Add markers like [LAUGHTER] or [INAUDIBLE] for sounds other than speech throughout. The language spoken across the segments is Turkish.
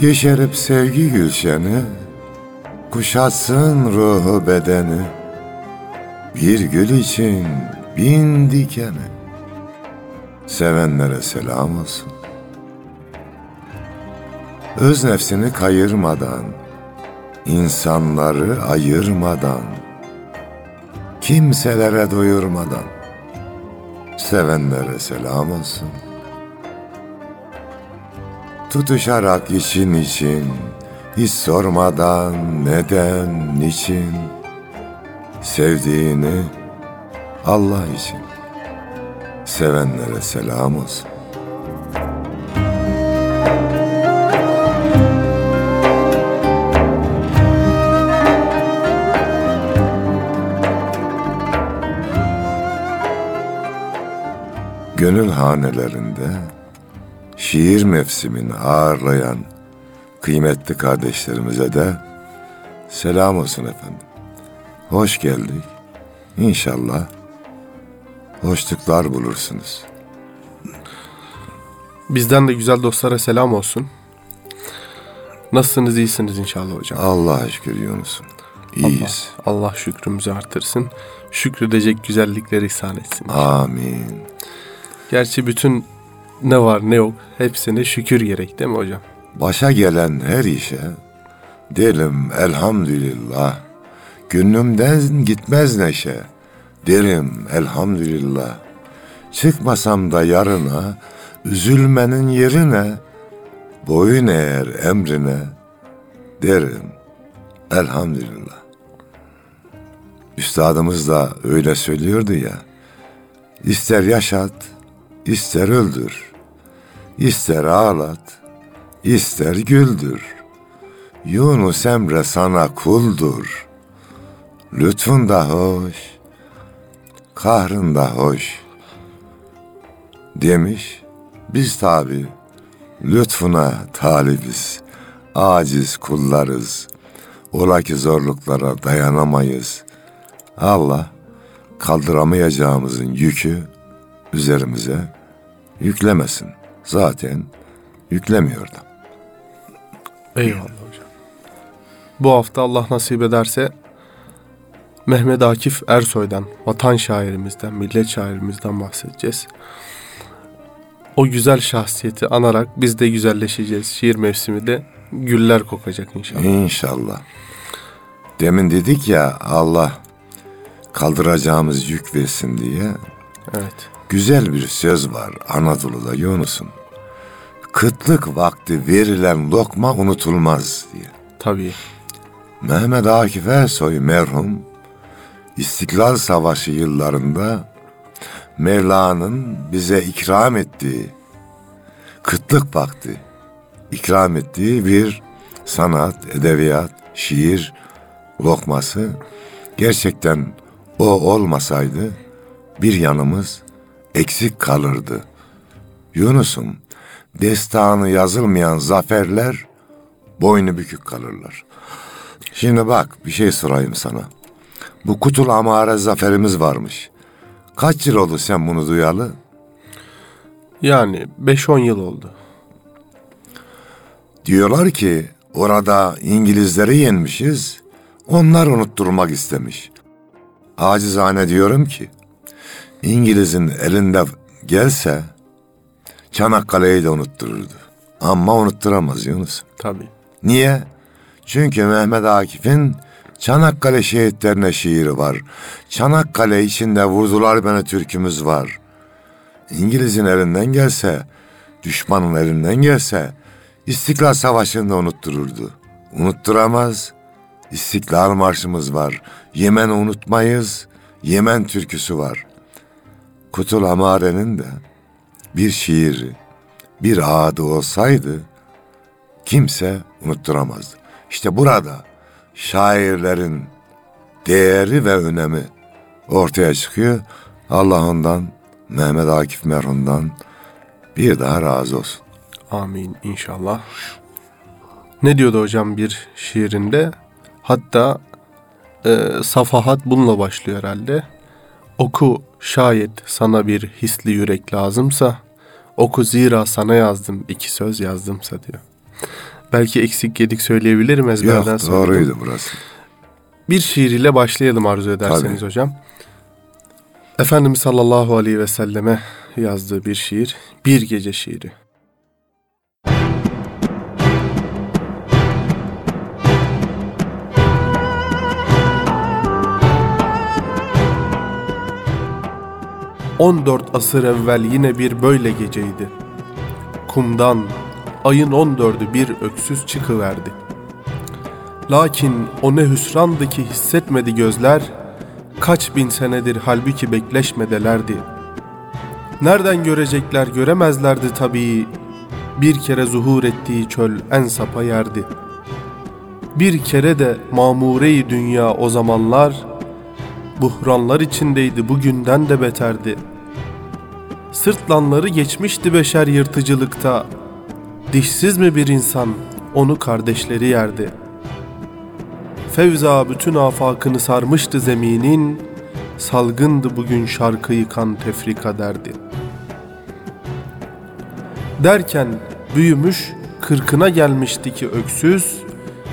Yeşerip sevgi gülşeni, Kuşatsın ruhu bedeni, Bir gül için bin dikeni, Sevenlere selam olsun. Öz nefsini kayırmadan, insanları ayırmadan, kimselere doyurmadan, sevenlere selam olsun. Tutuşarak için için, hiç sormadan neden, niçin, sevdiğini Allah için, sevenlere selam olsun. Gönül hanelerinde şiir mevsimini ağırlayan kıymetli kardeşlerimize de selam olsun efendim. Hoş geldik. İnşallah hoşluklar bulursunuz. Bizden de güzel dostlara selam olsun. Nasılsınız, iyisiniz inşallah hocam. Allah'a şükür Yunus'um. İyiyiz. Allah, Allah şükrümüzü artırsın. Şükredecek güzellikleri ihsan etsin. Amin. Gerçi bütün ne var ne yok hepsine şükür gerek değil mi hocam? Başa gelen her işe derim elhamdülillah. Günümden gitmez neşe. Derim elhamdülillah. Çıkmasam da yarına, üzülmenin yerine, boyun eğer emrine, derim elhamdülillah. Üstadımız da öyle söylüyordu ya, ister yaşat, ister öldür, ister ağlat, ister güldür. Yunus Emre sana kuldur. Lütfun da hoş, kahrın da hoş. Demiş, biz tabi lütfuna talibiz, aciz kullarız. Ola ki zorluklara dayanamayız. Allah kaldıramayacağımızın yükü üzerimize yüklemesin. Zaten yüklemiyor da. Eyvallah hocam. Bu hafta Allah nasip ederse Mehmet Akif Ersoy'dan, vatan şairimizden, millet şairimizden bahsedeceğiz. O güzel şahsiyeti anarak biz de güzelleşeceğiz. Şiir mevsimi de güller kokacak inşallah. İnşallah. Demin dedik ya Allah kaldıracağımız yük versin diye. Evet. Güzel bir söz var Anadolu'da Yunus'un. Kıtlık vakti verilen lokma unutulmaz diye. Tabii. Mehmet Akif Ersoy merhum İstiklal Savaşı yıllarında Mevla'nın bize ikram ettiği kıtlık vakti ikram ettiği bir sanat, edebiyat, şiir lokması gerçekten o olmasaydı bir yanımız eksik kalırdı. Yunus'um destanı yazılmayan zaferler boynu bükük kalırlar. Şimdi bak bir şey sorayım sana. Bu Kutul Amare zaferimiz varmış. Kaç yıl oldu sen bunu duyalı? Yani 5-10 yıl oldu. Diyorlar ki orada İngilizleri yenmişiz. Onlar unutturmak istemiş. Acizane diyorum ki İngiliz'in elinde gelse Çanakkale'yi de unuttururdu. Ama unutturamaz Yunus. Tabii. Niye? Çünkü Mehmet Akif'in Çanakkale şehitlerine şiiri var. Çanakkale içinde vurdular beni türkümüz var. İngiliz'in elinden gelse, düşmanın elinden gelse İstiklal Savaşı'nda unuttururdu. Unutturamaz. İstiklal Marşımız var. Yemen unutmayız. Yemen türküsü var. Kutul Amare'nin de bir şiiri, bir adı olsaydı kimse unutturamazdı. İşte burada şairlerin değeri ve önemi ortaya çıkıyor. Allah ondan, Mehmet Akif merhumdan bir daha razı olsun. Amin inşallah. Ne diyordu hocam bir şiirinde? Hatta e, safahat bununla başlıyor herhalde. Oku şayet sana bir hisli yürek lazımsa, oku zira sana yazdım iki söz yazdımsa diyor. Belki eksik gedik söyleyebilirim ezberden Yok sonra. doğruydu burası. Bir şiir ile başlayalım arzu ederseniz Tabii. hocam. Efendimiz sallallahu aleyhi ve selleme yazdığı bir şiir, bir gece şiiri. On dört asır evvel yine bir böyle geceydi. Kumdan ayın on dördü bir öksüz çıkıverdi. Lakin o ne hüsrandı ki hissetmedi gözler, kaç bin senedir halbuki bekleşmedelerdi. Nereden görecekler göremezlerdi tabii, bir kere zuhur ettiği çöl en sapa yerdi. Bir kere de mamure-i dünya o zamanlar, buhranlar içindeydi bugünden de beterdi. Sırtlanları geçmişti beşer yırtıcılıkta, dişsiz mi bir insan onu kardeşleri yerdi.'' Fevza bütün afakını sarmıştı zeminin, salgındı bugün şarkı yıkan tefrika derdi. Derken büyümüş, kırkına gelmişti ki öksüz,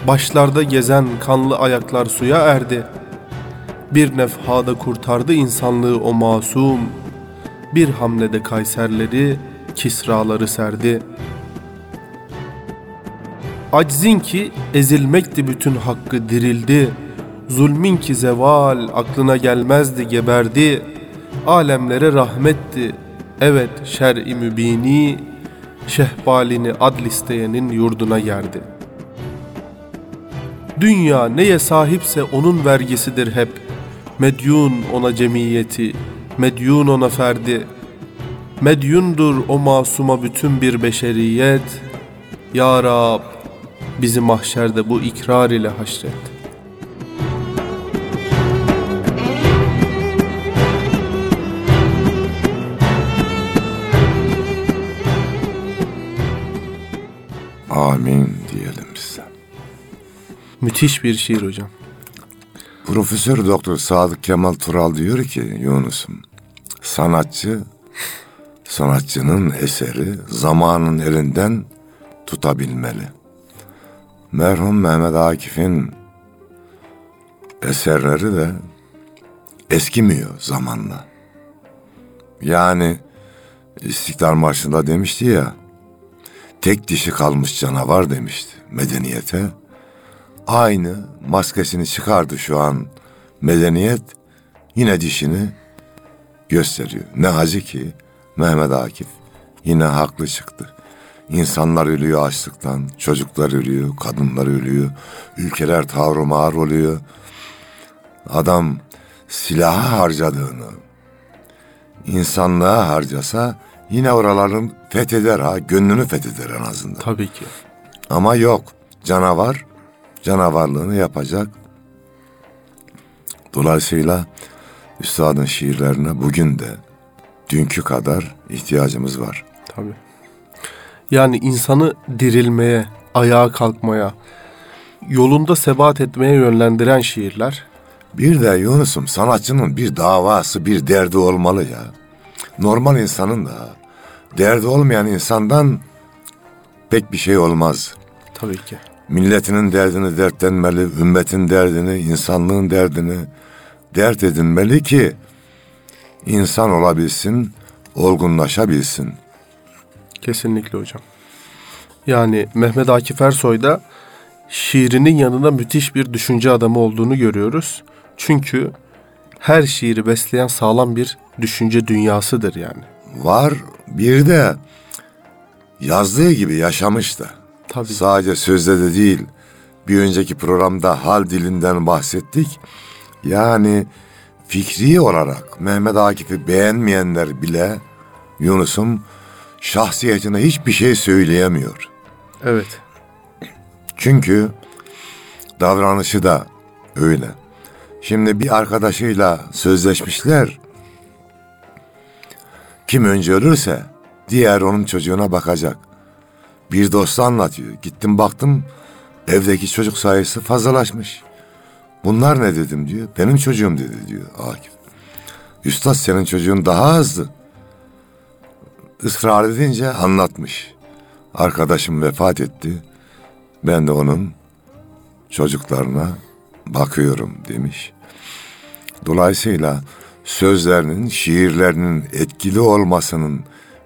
başlarda gezen kanlı ayaklar suya erdi. Bir nefhada kurtardı insanlığı o masum, bir hamlede Kayserleri, Kisraları serdi.'' Aczin ki ezilmekti bütün hakkı dirildi. Zulmin ki zeval aklına gelmezdi geberdi. Alemlere rahmetti. Evet şer-i mübini şehbalini adl isteyenin yurduna yerdi. Dünya neye sahipse onun vergisidir hep. Medyun ona cemiyeti, medyun ona ferdi. Medyundur o masuma bütün bir beşeriyet. Ya Rab bizi mahşerde bu ikrar ile haşret. Amin diyelim size. Müthiş bir şiir hocam. Profesör Doktor Sadık Kemal Tural diyor ki Yunus'um sanatçı sanatçının eseri zamanın elinden tutabilmeli. Merhum Mehmet Akif'in eserleri de eskimiyor zamanla. Yani İstiklal Marşı'nda demişti ya, tek dişi kalmış canavar demişti medeniyete. Aynı maskesini çıkardı şu an medeniyet yine dişini gösteriyor. Ne acı ki Mehmet Akif yine haklı çıktı. İnsanlar ölüyor açlıktan, çocuklar ölüyor, kadınlar ölüyor, ülkeler tavrımağır oluyor. Adam silaha harcadığını, insanlığa harcasa yine oraların fetheder ha, gönlünü fetheder en azından. Tabii ki. Ama yok, canavar canavarlığını yapacak. Dolayısıyla üstadın şiirlerine bugün de dünkü kadar ihtiyacımız var. Tabii. Yani insanı dirilmeye, ayağa kalkmaya, yolunda sebat etmeye yönlendiren şiirler. Bir de Yunus'um sanatçının bir davası, bir derdi olmalı ya. Normal insanın da derdi olmayan insandan pek bir şey olmaz. Tabii ki. Milletinin derdini dertlenmeli, ümmetin derdini, insanlığın derdini dert edinmeli ki insan olabilsin, olgunlaşabilsin. Kesinlikle hocam. Yani Mehmet Akif Ersoy da şiirinin yanında müthiş bir düşünce adamı olduğunu görüyoruz. Çünkü her şiiri besleyen sağlam bir düşünce dünyasıdır yani. Var bir de yazdığı gibi yaşamış da. Tabii. Sadece sözde de değil. Bir önceki programda hal dilinden bahsettik. Yani fikri olarak Mehmet Akif'i beğenmeyenler bile Yunus'un şahsiyetine hiçbir şey söyleyemiyor. Evet. Çünkü davranışı da öyle. Şimdi bir arkadaşıyla sözleşmişler. Kim önce ölürse diğer onun çocuğuna bakacak. Bir dostu anlatıyor. Gittim baktım evdeki çocuk sayısı fazlalaşmış. Bunlar ne dedim diyor. Benim çocuğum dedi diyor Akif. Üstad senin çocuğun daha azdı. Israr edince anlatmış. Arkadaşım vefat etti. Ben de onun çocuklarına bakıyorum demiş. Dolayısıyla sözlerinin, şiirlerinin etkili olmasının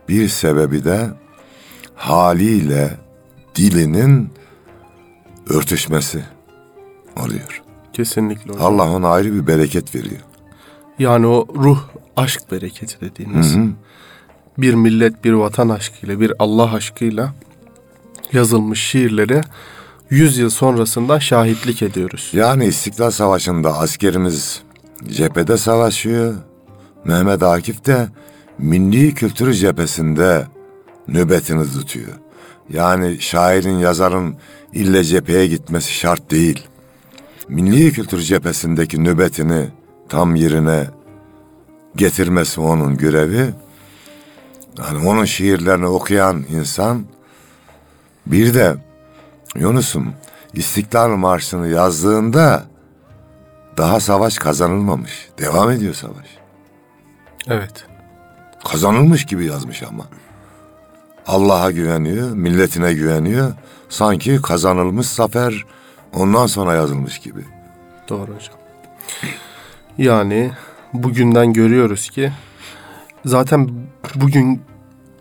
bir sebebi de haliyle dilinin örtüşmesi oluyor. Kesinlikle hocam. Allah ona ayrı bir bereket veriyor. Yani o ruh aşk bereketi dediğimiz. Bir millet bir vatan aşkıyla bir Allah aşkıyla yazılmış şiirleri 100 yıl sonrasından şahitlik ediyoruz. Yani İstiklal Savaşı'nda askerimiz cephede savaşıyor. Mehmet Akif de milli kültür cephesinde nöbetini tutuyor. Yani şairin, yazarın ille cepheye gitmesi şart değil. Milli kültür cephesindeki nöbetini tam yerine getirmesi onun görevi. Yani onun şiirlerini okuyan insan bir de Yunus'um İstiklal Marşı'nı yazdığında daha savaş kazanılmamış. Devam ediyor savaş. Evet. Kazanılmış gibi yazmış ama. Allah'a güveniyor, milletine güveniyor. Sanki kazanılmış zafer ondan sonra yazılmış gibi. Doğru hocam. Yani bugünden görüyoruz ki zaten bugün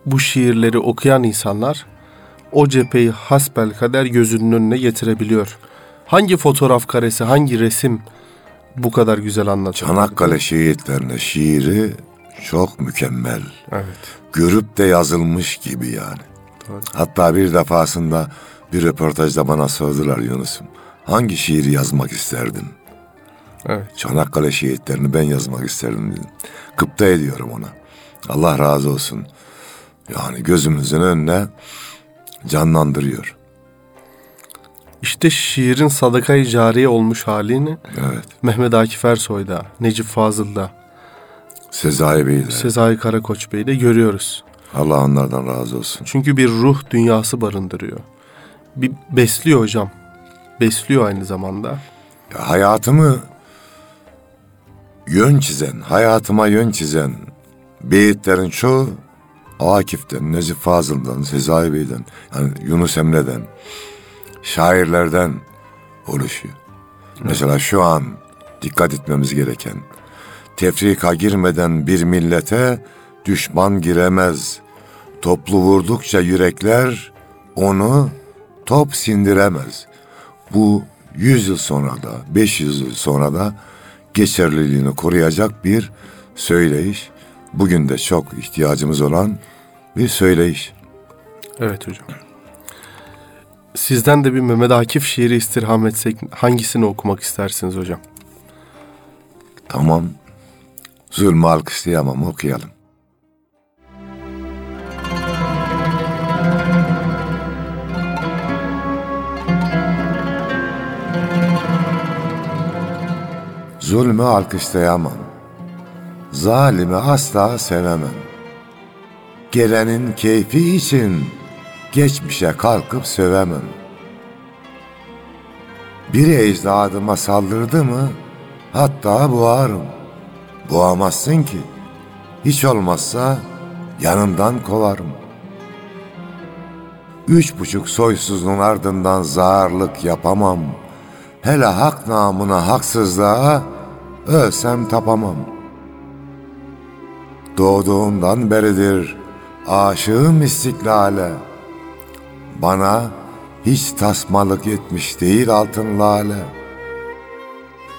bu şiirleri okuyan insanlar o cepheyi hasbel kader gözünün önüne getirebiliyor. Hangi fotoğraf karesi, hangi resim bu kadar güzel anlatıyor? Çanakkale şehitlerine şiiri çok mükemmel. Evet. Görüp de yazılmış gibi yani. Doğru. Hatta bir defasında bir röportajda bana sordular Yunus'um. Hangi şiiri yazmak isterdin? Evet. Çanakkale şehitlerini ben yazmak isterdim dedim. Kıpta ediyorum ona. Allah razı olsun. Yani gözümüzün önüne canlandırıyor. İşte şiirin sadaka-i cariye olmuş halini Evet. Mehmet Akif Ersoy'da, Necip Fazıl'da, Sezai Bey. Sezai Karakoç Bey'de görüyoruz. Allah onlardan razı olsun. Çünkü bir ruh dünyası barındırıyor. Bir besliyor hocam. Besliyor aynı zamanda. Ya hayatımı yön çizen, hayatıma yön çizen beyitlerin çoğu Akif'ten, Necip Fazıl'dan, Sezai Bey'den, yani Yunus Emre'den, şairlerden oluşuyor. Mesela şu an dikkat etmemiz gereken, tefrika girmeden bir millete düşman giremez. Toplu vurdukça yürekler onu top sindiremez. Bu 100 yıl sonra da 500 yıl sonra da geçerliliğini koruyacak bir söyleyiş. Bugün de çok ihtiyacımız olan bir söyleyiş. Evet hocam. Sizden de bir Mehmet Akif şiiri istirham etsek hangisini okumak istersiniz hocam? Tamam. Zulmü alkışlayamam okuyalım. Zulmü alkışlayamam. Zalimi asla sevemem. Gelenin keyfi için geçmişe kalkıp sövemem. Biri ecdadıma saldırdı mı hatta boğarım. Boğamazsın ki. Hiç olmazsa yanından kovarım. Üç buçuk soysuzun ardından zağırlık yapamam. Hele hak namına haksızlığa ölsem tapamam. Doğduğumdan beridir aşığım istiklale. Bana hiç tasmalık etmiş değil altın lale.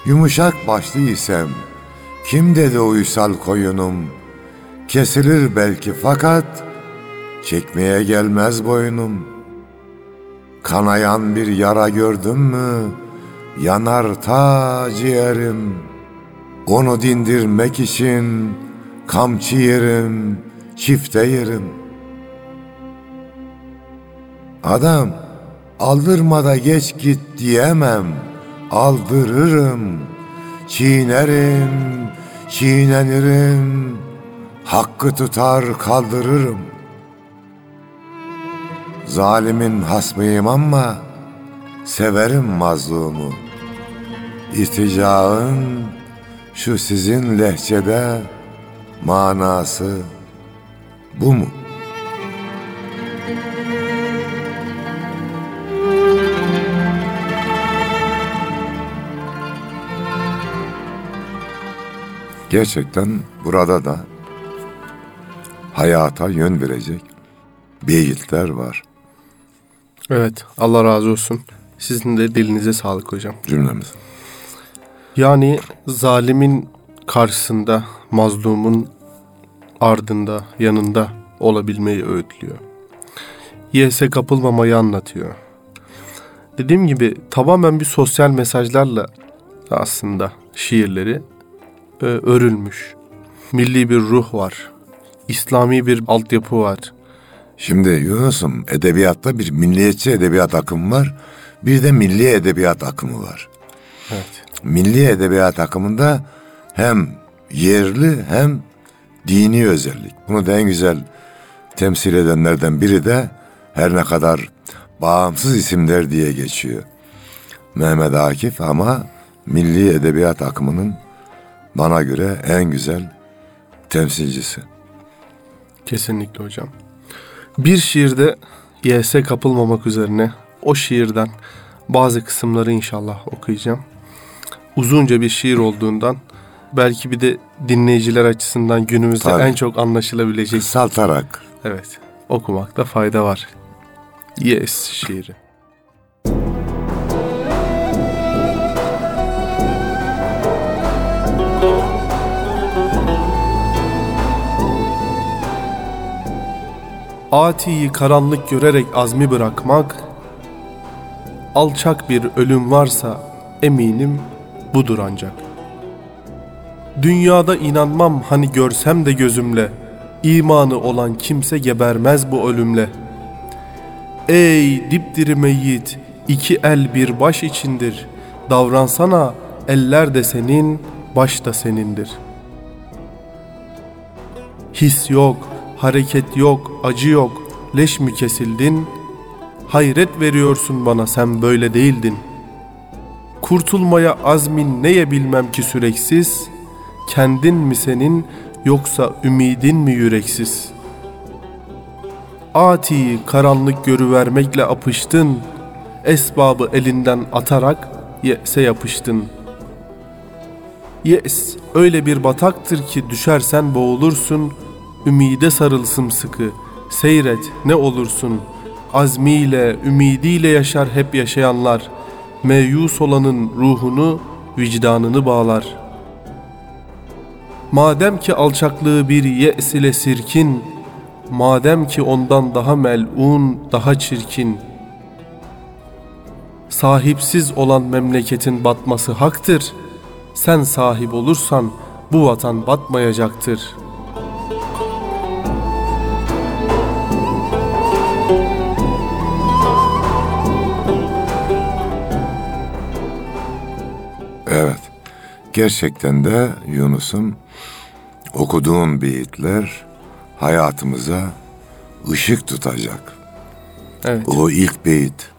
Yumuşak başlıysam kim dedi uysal koyunum? Kesilir belki fakat çekmeye gelmez boynum. Kanayan bir yara gördüm mü yanar ta ciğerim. Onu dindirmek için kamçı yerim, çifte yerim. Adam Aldırma da geç git diyemem, aldırırım. Çiğnerim, çiğnenirim, hakkı tutar kaldırırım. Zalimin hasmıyım ama severim mazlumu. İrticaın şu sizin lehçede manası bu mu? Gerçekten burada da hayata yön verecek beyitler var Evet Allah razı olsun. Sizin de dilinize sağlık hocam. cümlemiz. Yani zalimin karşısında, mazlumun ardında, yanında olabilmeyi öğütlüyor. Yese kapılmamayı anlatıyor. Dediğim gibi tamamen bir sosyal mesajlarla aslında şiirleri e, örülmüş. Milli bir ruh var. İslami bir altyapı var. Şimdi Yunus'um edebiyatta bir milliyetçi edebiyat akımı var. Bir de milli edebiyat akımı var. Evet. Milli edebiyat akımında hem yerli hem dini özellik. Bunu da en güzel temsil edenlerden biri de her ne kadar bağımsız isimler diye geçiyor. Mehmet Akif ama milli edebiyat akımının bana göre en güzel temsilcisi. Kesinlikle hocam. Bir şiirde YS kapılmamak üzerine o şiirden bazı kısımları inşallah okuyacağım. Uzunca bir şiir olduğundan belki bir de dinleyiciler açısından günümüzde Tabii. en çok anlaşılabilecek Kısaltarak evet okumakta fayda var. Yes şiiri. Atiyi karanlık görerek azmi bırakmak, alçak bir ölüm varsa eminim budur ancak. Dünyada inanmam hani görsem de gözümle, imanı olan kimse gebermez bu ölümle. Ey dipdiri meyyit, iki el bir baş içindir, davransana eller de senin, baş da senindir. His yok, hareket yok, acı yok, leş mi kesildin? Hayret veriyorsun bana sen böyle değildin. Kurtulmaya azmin neye bilmem ki süreksiz, kendin mi senin yoksa ümidin mi yüreksiz? Atiyi karanlık görüvermekle apıştın, esbabı elinden atarak yese yapıştın. Yes öyle bir bataktır ki düşersen boğulursun, ümide sarıl sımsıkı, seyret ne olursun. Azmiyle, ümidiyle yaşar hep yaşayanlar, meyus olanın ruhunu, vicdanını bağlar.'' Madem ki alçaklığı bir ye's ile sirkin, madem ki ondan daha melun, daha çirkin. Sahipsiz olan memleketin batması haktır. Sen sahip olursan bu vatan batmayacaktır. Evet. Gerçekten de Yunus'um okuduğun beyitler hayatımıza ışık tutacak. Evet. O ilk beyit.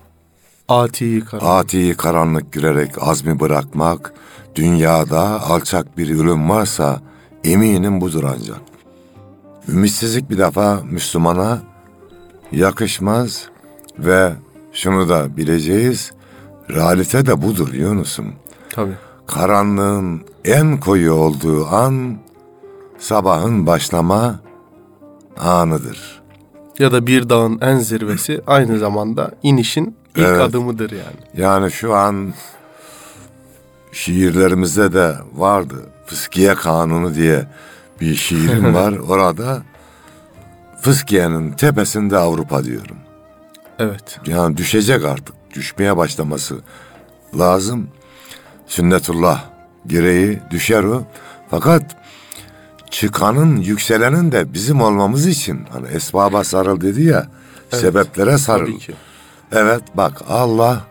Atiyi karan. Atiyi karanlık görerek azmi bırakmak, dünyada alçak bir ölüm varsa eminim budur ancak. Ümitsizlik bir defa Müslümana yakışmaz ve şunu da bileceğiz, realite de budur Yunus'um. Tabii. Karanlığın en koyu olduğu an sabahın başlama anıdır. Ya da bir dağın en zirvesi aynı zamanda inişin ilk Evet. adımıdır yani. Yani şu an şiirlerimizde de vardı. Fıskiye Kanunu diye bir şiirim [LAUGHS] var. Orada Fıskiye'nin tepesinde Avrupa diyorum. Evet. Yani düşecek artık. Düşmeye başlaması lazım. Sünnetullah gereği düşer o. Fakat çıkanın, yükselenin de bizim olmamız için hani esbaba sarıl dedi ya, sebeplere sarıl. Tabii. Evet bak Allah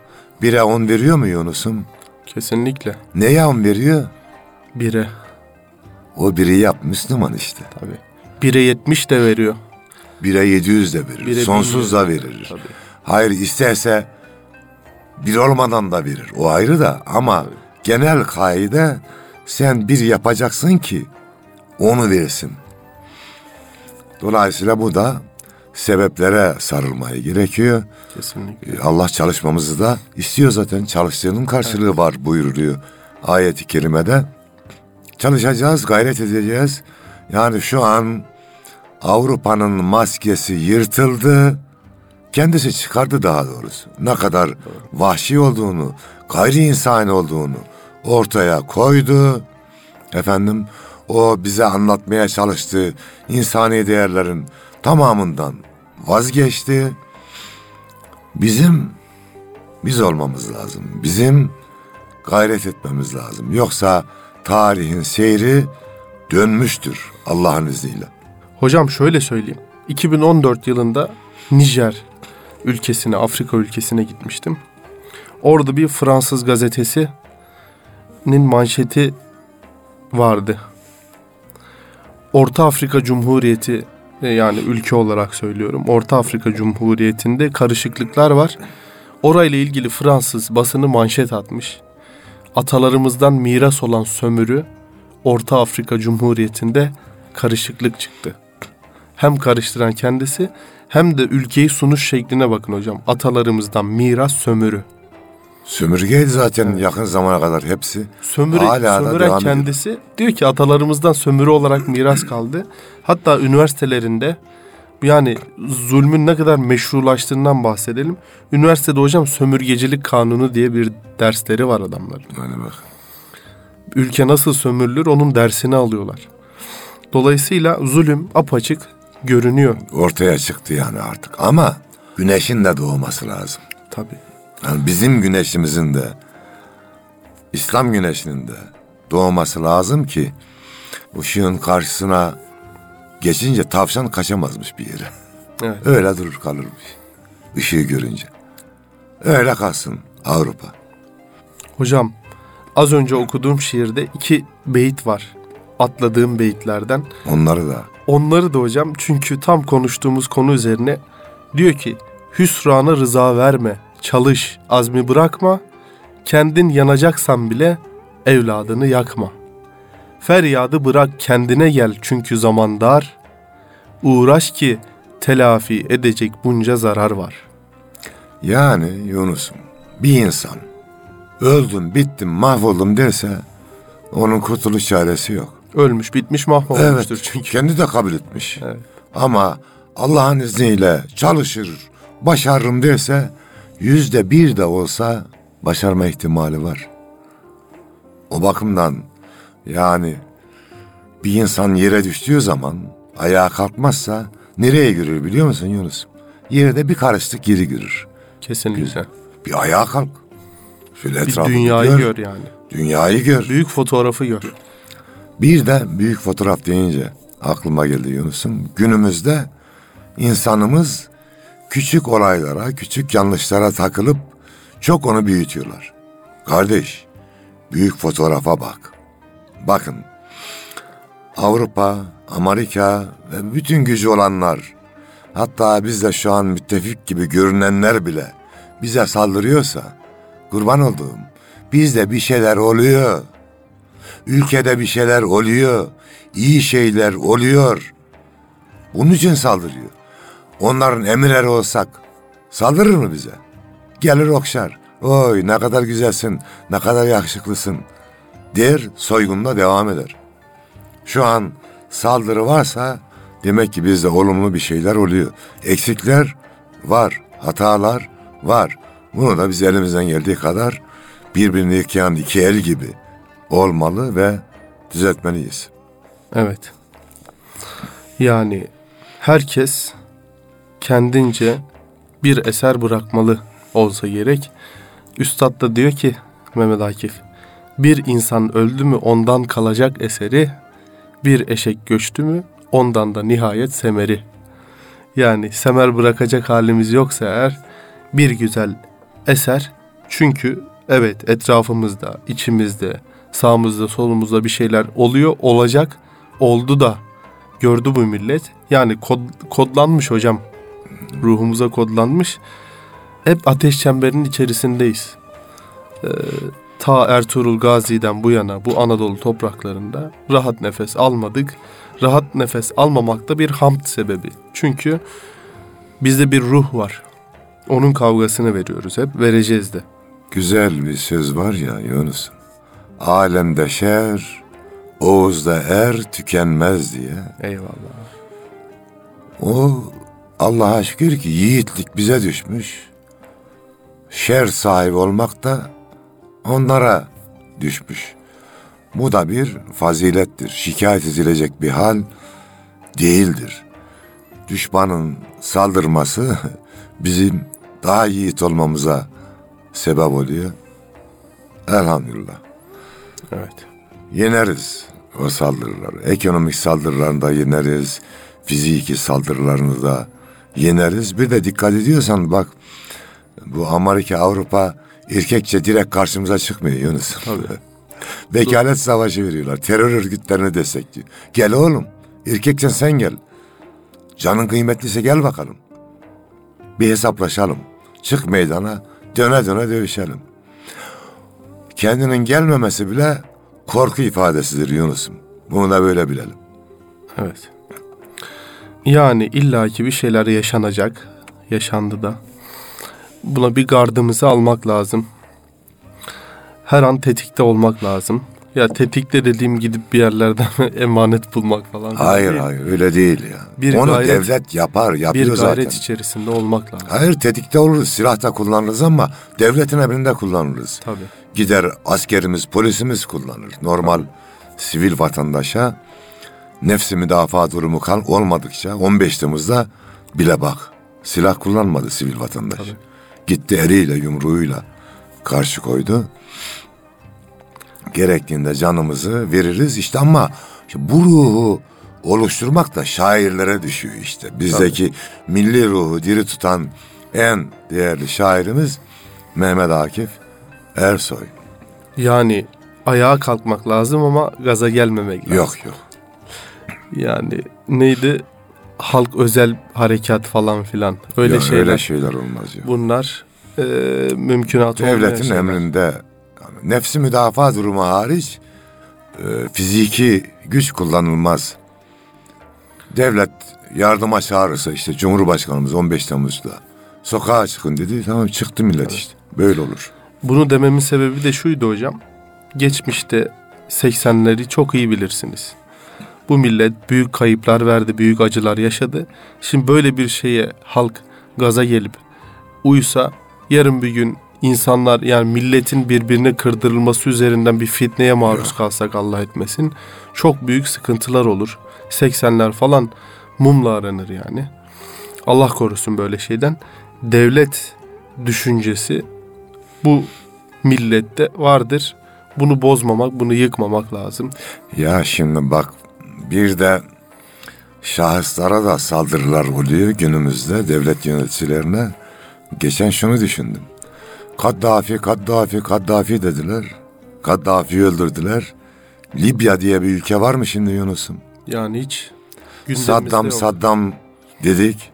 bire on veriyor mu Yunus'um? Kesinlikle. Neye on veriyor? Bire O biri yap Müslüman işte. tabii. Bire yetmiş de veriyor. Bire yedi yüz de verir. Bire sonsuz da verir. Tabii. Hayır isterse bir olmadan da verir. O ayrı da ama genel kaide sen bir yapacaksın ki onu versin. Dolayısıyla bu da sebeplere sarılmayı gerekiyor. Kesinlikle. Allah çalışmamızı da istiyor zaten. Çalıştığının karşılığı var buyuruluyor ayeti kerimede. Çalışacağız, gayret edeceğiz. Yani şu an Avrupa'nın maskesi yırtıldı. Kendisi çıkardı daha doğrusu. Ne kadar vahşi olduğunu, gayri insani olduğunu ortaya koydu. Efendim o bize anlatmaya çalıştığı insani değerlerin tamamından vazgeçti. Bizim biz olmamız lazım. Bizim gayret etmemiz lazım. Yoksa tarihin seyri dönmüştür Allah'ın izniyle. Hocam şöyle söyleyeyim. 2014 yılında Nijer ülkesine, Afrika ülkesine gitmiştim. Orada bir Fransız gazetesinin manşeti vardı. Orta Afrika Cumhuriyeti e, yani ülke olarak söylüyorum. Orta Afrika Cumhuriyeti'nde karışıklıklar var. Orayla ilgili Fransız basını manşet atmış. Atalarımızdan miras olan sömürü Orta Afrika Cumhuriyeti'nde karışıklık çıktı. Hem karıştıran kendisi hem de ülkeyi sunuş şekline bakın hocam. Atalarımızdan miras sömürü. Sömürgeydi zaten yakın zamana kadar hepsi. Sömürü, Hala da sömüren devam ediyor. kendisi diyor ki atalarımızdan sömürü olarak miras kaldı. Hatta üniversitelerinde yani zulmün ne kadar meşrulaştığından bahsedelim. Üniversitede hocam sömürgecilik kanunu diye bir dersleri var adamların. Yani bak. Ülke nasıl sömürülür onun dersini alıyorlar. Dolayısıyla zulüm apaçık görünüyor. Ortaya çıktı yani artık. Ama güneşin de doğması lazım. Tabii. Yani bizim güneşimizin de İslam güneşinin de doğması lazım ki ışığın karşısına geçince tavşan kaçamazmış bir yere. Evet. Öyle durur kalırmış. Işığı görünce. Öyle kalsın Avrupa. Hocam az önce okuduğum şiirde iki beyit var. Atladığım beyitlerden. Onları da Onları da hocam çünkü tam konuştuğumuz konu üzerine diyor ki hüsrana rıza verme, çalış, azmi bırakma, kendin yanacaksan bile evladını yakma. Feryadı bırak kendine gel çünkü zaman dar, uğraş ki telafi edecek bunca zarar var. yani Yunus'um bir insan öldüm bittim mahvoldum derse onun kurtuluş çaresi yok. Ölmüş, bitmiş, mahvolmuştur çünkü. Kendi de kabul etmiş. Evet. Ama Allah'ın izniyle çalışır, başarırım derse yüzde bir de olsa başarma ihtimali var. O bakımdan yani bir insan yere düştüğü zaman ayağa kalkmazsa nereye görür biliyor musun Yunus? Yerde bir karışlık yeri görür. Kesinlikle. Bir ayağa kalk. Şöyle Bir dünyayı gör yani. Dünyayı gör. Büyük fotoğrafı gör. Bir de büyük fotoğraf deyince aklıma geldi Yunus'um. Günümüzde insanımız küçük olaylara, küçük yanlışlara takılıp çok onu büyütüyorlar. Kardeş, büyük fotoğrafa bak. Bakın, Avrupa, Amerika ve bütün gücü olanlar, hatta bizde şu an müttefik gibi görünenler bile bize saldırıyorsa, kurban olduğum, bizde bir şeyler oluyor. Ülkede bir şeyler oluyor. iyi şeyler oluyor. Bunun için saldırıyor. Onların emirleri olsak saldırır mı bize? Gelir okşar. Oy ne kadar güzelsin, ne kadar yakışıklısın der soygunla devam eder. Şu an saldırı varsa demek ki bizde olumlu bir şeyler oluyor. Eksikler var, hatalar var. Bunu da biz elimizden geldiği kadar birbirini yıkayan iki el gibi olmalı ve düzeltmeliyiz. Evet. Yani herkes kendince bir eser bırakmalı olsa gerek. Üstad da diyor ki Mehmet Akif, bir insan öldü mü ondan kalacak eseri, bir eşek göçtü mü ondan da nihayet semeri. Yani semer bırakacak halimiz yoksa eğer bir güzel eser. Çünkü evet etrafımızda, içimizde, sağımızda, solumuzda bir şeyler oluyor, olacak, oldu da gördü bu millet. Yani kod, kodlanmış hocam. Ruhumuza kodlanmış. Hep ateş çemberinin içerisindeyiz. Ee, ta Ertuğrul Gazi'den bu yana bu Anadolu topraklarında rahat nefes almadık. Rahat nefes almamak da bir hamd sebebi. Çünkü bizde bir ruh var. Onun kavgasını veriyoruz hep. Vereceğiz de. Güzel bir söz var ya Yunus. Alemde şer, Oğuz'da er tükenmez diye. Eyvallah. O Allah'a şükür ki yiğitlik bize düşmüş. Şer sahibi olmak da onlara düşmüş. Bu da bir fazilettir. Şikayet edilecek bir hal değildir. Düşmanın saldırması [LAUGHS] bizim daha yiğit olmamıza sebep oluyor. Elhamdülillah. Evet. Yeneriz o saldırıları. Ekonomik saldırılarını da yeneriz. Fiziki saldırılarını da yeneriz. Bir de dikkat ediyorsan bak bu Amerika, Avrupa erkekçe direkt karşımıza çıkmıyor Yunus. Tabii. [LAUGHS] Vekalet savaşı veriyorlar. Terör örgütlerini destekliyor. Gel oğlum. Erkeksen sen gel. Canın kıymetliyse gel bakalım. Bir hesaplaşalım. Çık meydana döne döne dövüşelim. Kendinin gelmemesi bile korku ifadesidir Yunus'um. Bunu da böyle bilelim. Evet. Yani illaki bir şeyler yaşanacak. Yaşandı da. Buna bir gardımızı almak lazım. Her an tetikte olmak lazım. Ya tetikte dediğim gidip bir yerlerden [LAUGHS] emanet bulmak falan. Hayır değil. hayır öyle değil ya. Bir Onu gayret- devlet yapar, Bir yapıyor gayret zaten. içerisinde olmak lazım. Hayır tetikte oluruz, silah da kullanırız ama devletin emrinde kullanırız. Tabii. Gider askerimiz, polisimiz kullanır. Normal sivil vatandaşa nefsi müdafaa durumu kal olmadıkça 15 Temmuz'da bile bak silah kullanmadı sivil vatandaş. Tabii. Gitti eliyle yumruğuyla karşı koydu. Gerektiğinde canımızı veririz işte ama işte bu ruhu oluşturmak da şairlere düşüyor işte. Bizdeki milli ruhu diri tutan en değerli şairimiz Mehmet Akif Ersoy. Yani ayağa kalkmak lazım ama gaza gelmemek lazım. Yok yok. Yani neydi? Halk özel harekat falan filan. Öyle Yok, şeyler. Öyle şeyler olmaz yok. Bunlar e, mümkünat olmayan Devletin şeyler. emrinde yani nefsi müdafaa durumu hariç e, fiziki güç kullanılmaz. Devlet yardıma çağırırsa işte Cumhurbaşkanımız 15 Temmuz'da sokağa çıkın dedi. Tamam çıktı millet işte. Böyle olur. Bunu dememin sebebi de şuydu hocam. Geçmişte 80'leri çok iyi bilirsiniz. Bu millet büyük kayıplar verdi, büyük acılar yaşadı. Şimdi böyle bir şeye halk gaza gelip uysa yarın bir gün insanlar yani milletin birbirine kırdırılması üzerinden bir fitneye maruz kalsak Allah etmesin. Çok büyük sıkıntılar olur. 80'ler falan mumla aranır yani. Allah korusun böyle şeyden. Devlet düşüncesi bu millette vardır. Bunu bozmamak, bunu yıkmamak lazım. Ya şimdi bak bir de şahıslara da saldırılar oluyor günümüzde devlet yöneticilerine. Geçen şunu düşündüm. Kaddafi, Kaddafi, Kaddafi dediler. Kaddafi'yi öldürdüler. Libya diye bir ülke var mı şimdi Yunus'um? Yani hiç Saddam, yok. Saddam dedik.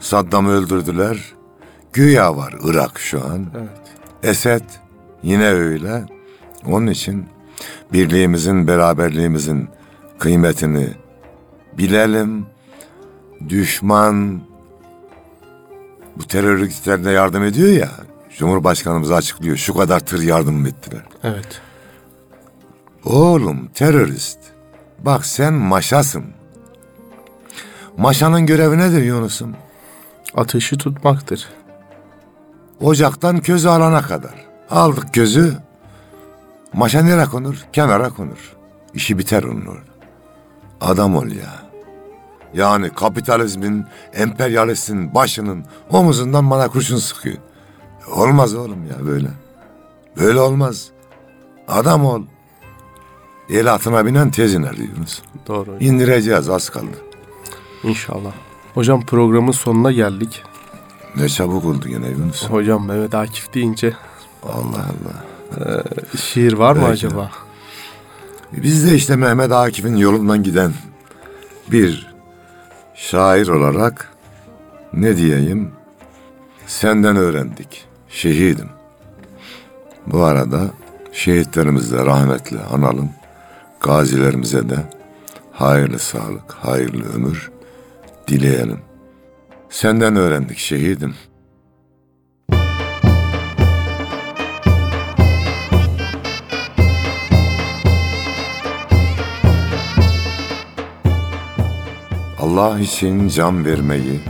Saddam'ı öldürdüler. Güya var Irak şu an. Evet. Esed yine öyle. Onun için birliğimizin, beraberliğimizin kıymetini bilelim. Düşman bu terör örgütlerine yardım ediyor ya. Cumhurbaşkanımız açıklıyor. Şu kadar tır yardım ettiler. Evet. Oğlum terörist. Bak sen maşasın. Maşanın görevi nedir Yunus'um? Ateşi tutmaktır. Ocaktan közü alana kadar. Aldık közü. Maşa nereye konur? Kenara konur. İşi biter onun orada. Adam ol ya. Yani kapitalizmin, emperyalistin başının omuzundan bana kurşun sıkıyor. Olmaz oğlum ya böyle. Böyle olmaz. Adam ol. El atına binen tez iner diyoruz. Doğru. İndireceğiz az kaldı. İnşallah. Hocam programın sonuna geldik. Ne çabuk oldu yine Yunus. Hocam Mehmet Akif deyince Allah Allah. şiir var mı Belki de. Biz de işte Mehmet Akif'in yolundan giden bir şair olarak ne diyeyim? Senden öğrendik. Şehidim. Bu arada şehitlerimizi de rahmetle analım. Gazilerimize de hayırlı sağlık, hayırlı ömür dileyelim. Senden öğrendik şehidim. Allah için can vermeyi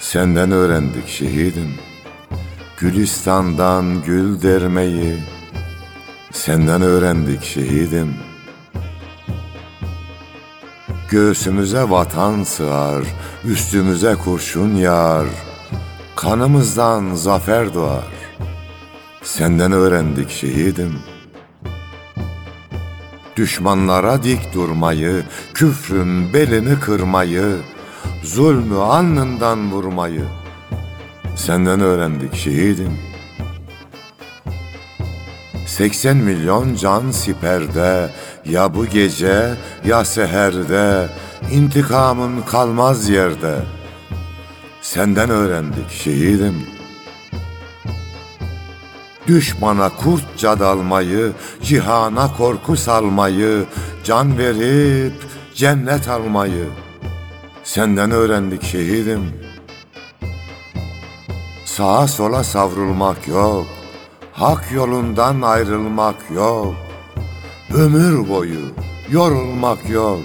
senden öğrendik şehidim. Gülistan'dan gül dermeyi senden öğrendik şehidim. Göğsümüze vatan sığar, üstümüze kurşun yağar. Kanımızdan zafer doğar. Senden öğrendik şehidim. Düşmanlara dik durmayı, küfrün belini kırmayı, zulmü alnından vurmayı senden öğrendik şehidim. 80 milyon can siperde, ya bu gece ya seherde, intikamın kalmaz yerde. Senden öğrendik şehidim. Düşmana kurtça dalmayı, cihana korku salmayı, can verip cennet almayı. Senden öğrendik şehidim. Sağa sola savrulmak yok, hak yolundan ayrılmak yok. Ömür boyu yorulmak yok.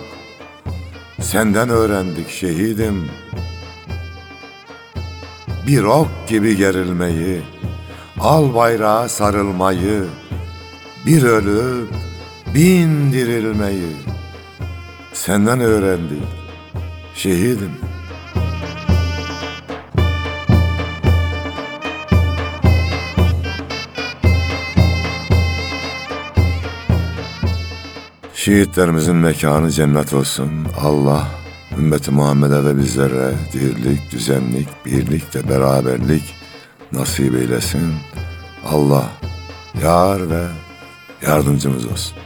Senden öğrendik şehidim. Bir ok gibi gerilmeyi, al bayrağa sarılmayı, bir ölüp bin dirilmeyi senden öğrendik şehidim. Şehitlerimizin mekanı cennet olsun. Allah ümmeti Muhammed'e ve bizlere dirlik, düzenlik, birlik ve beraberlik nasip eylesin. Allah yar ve yardımcımız olsun.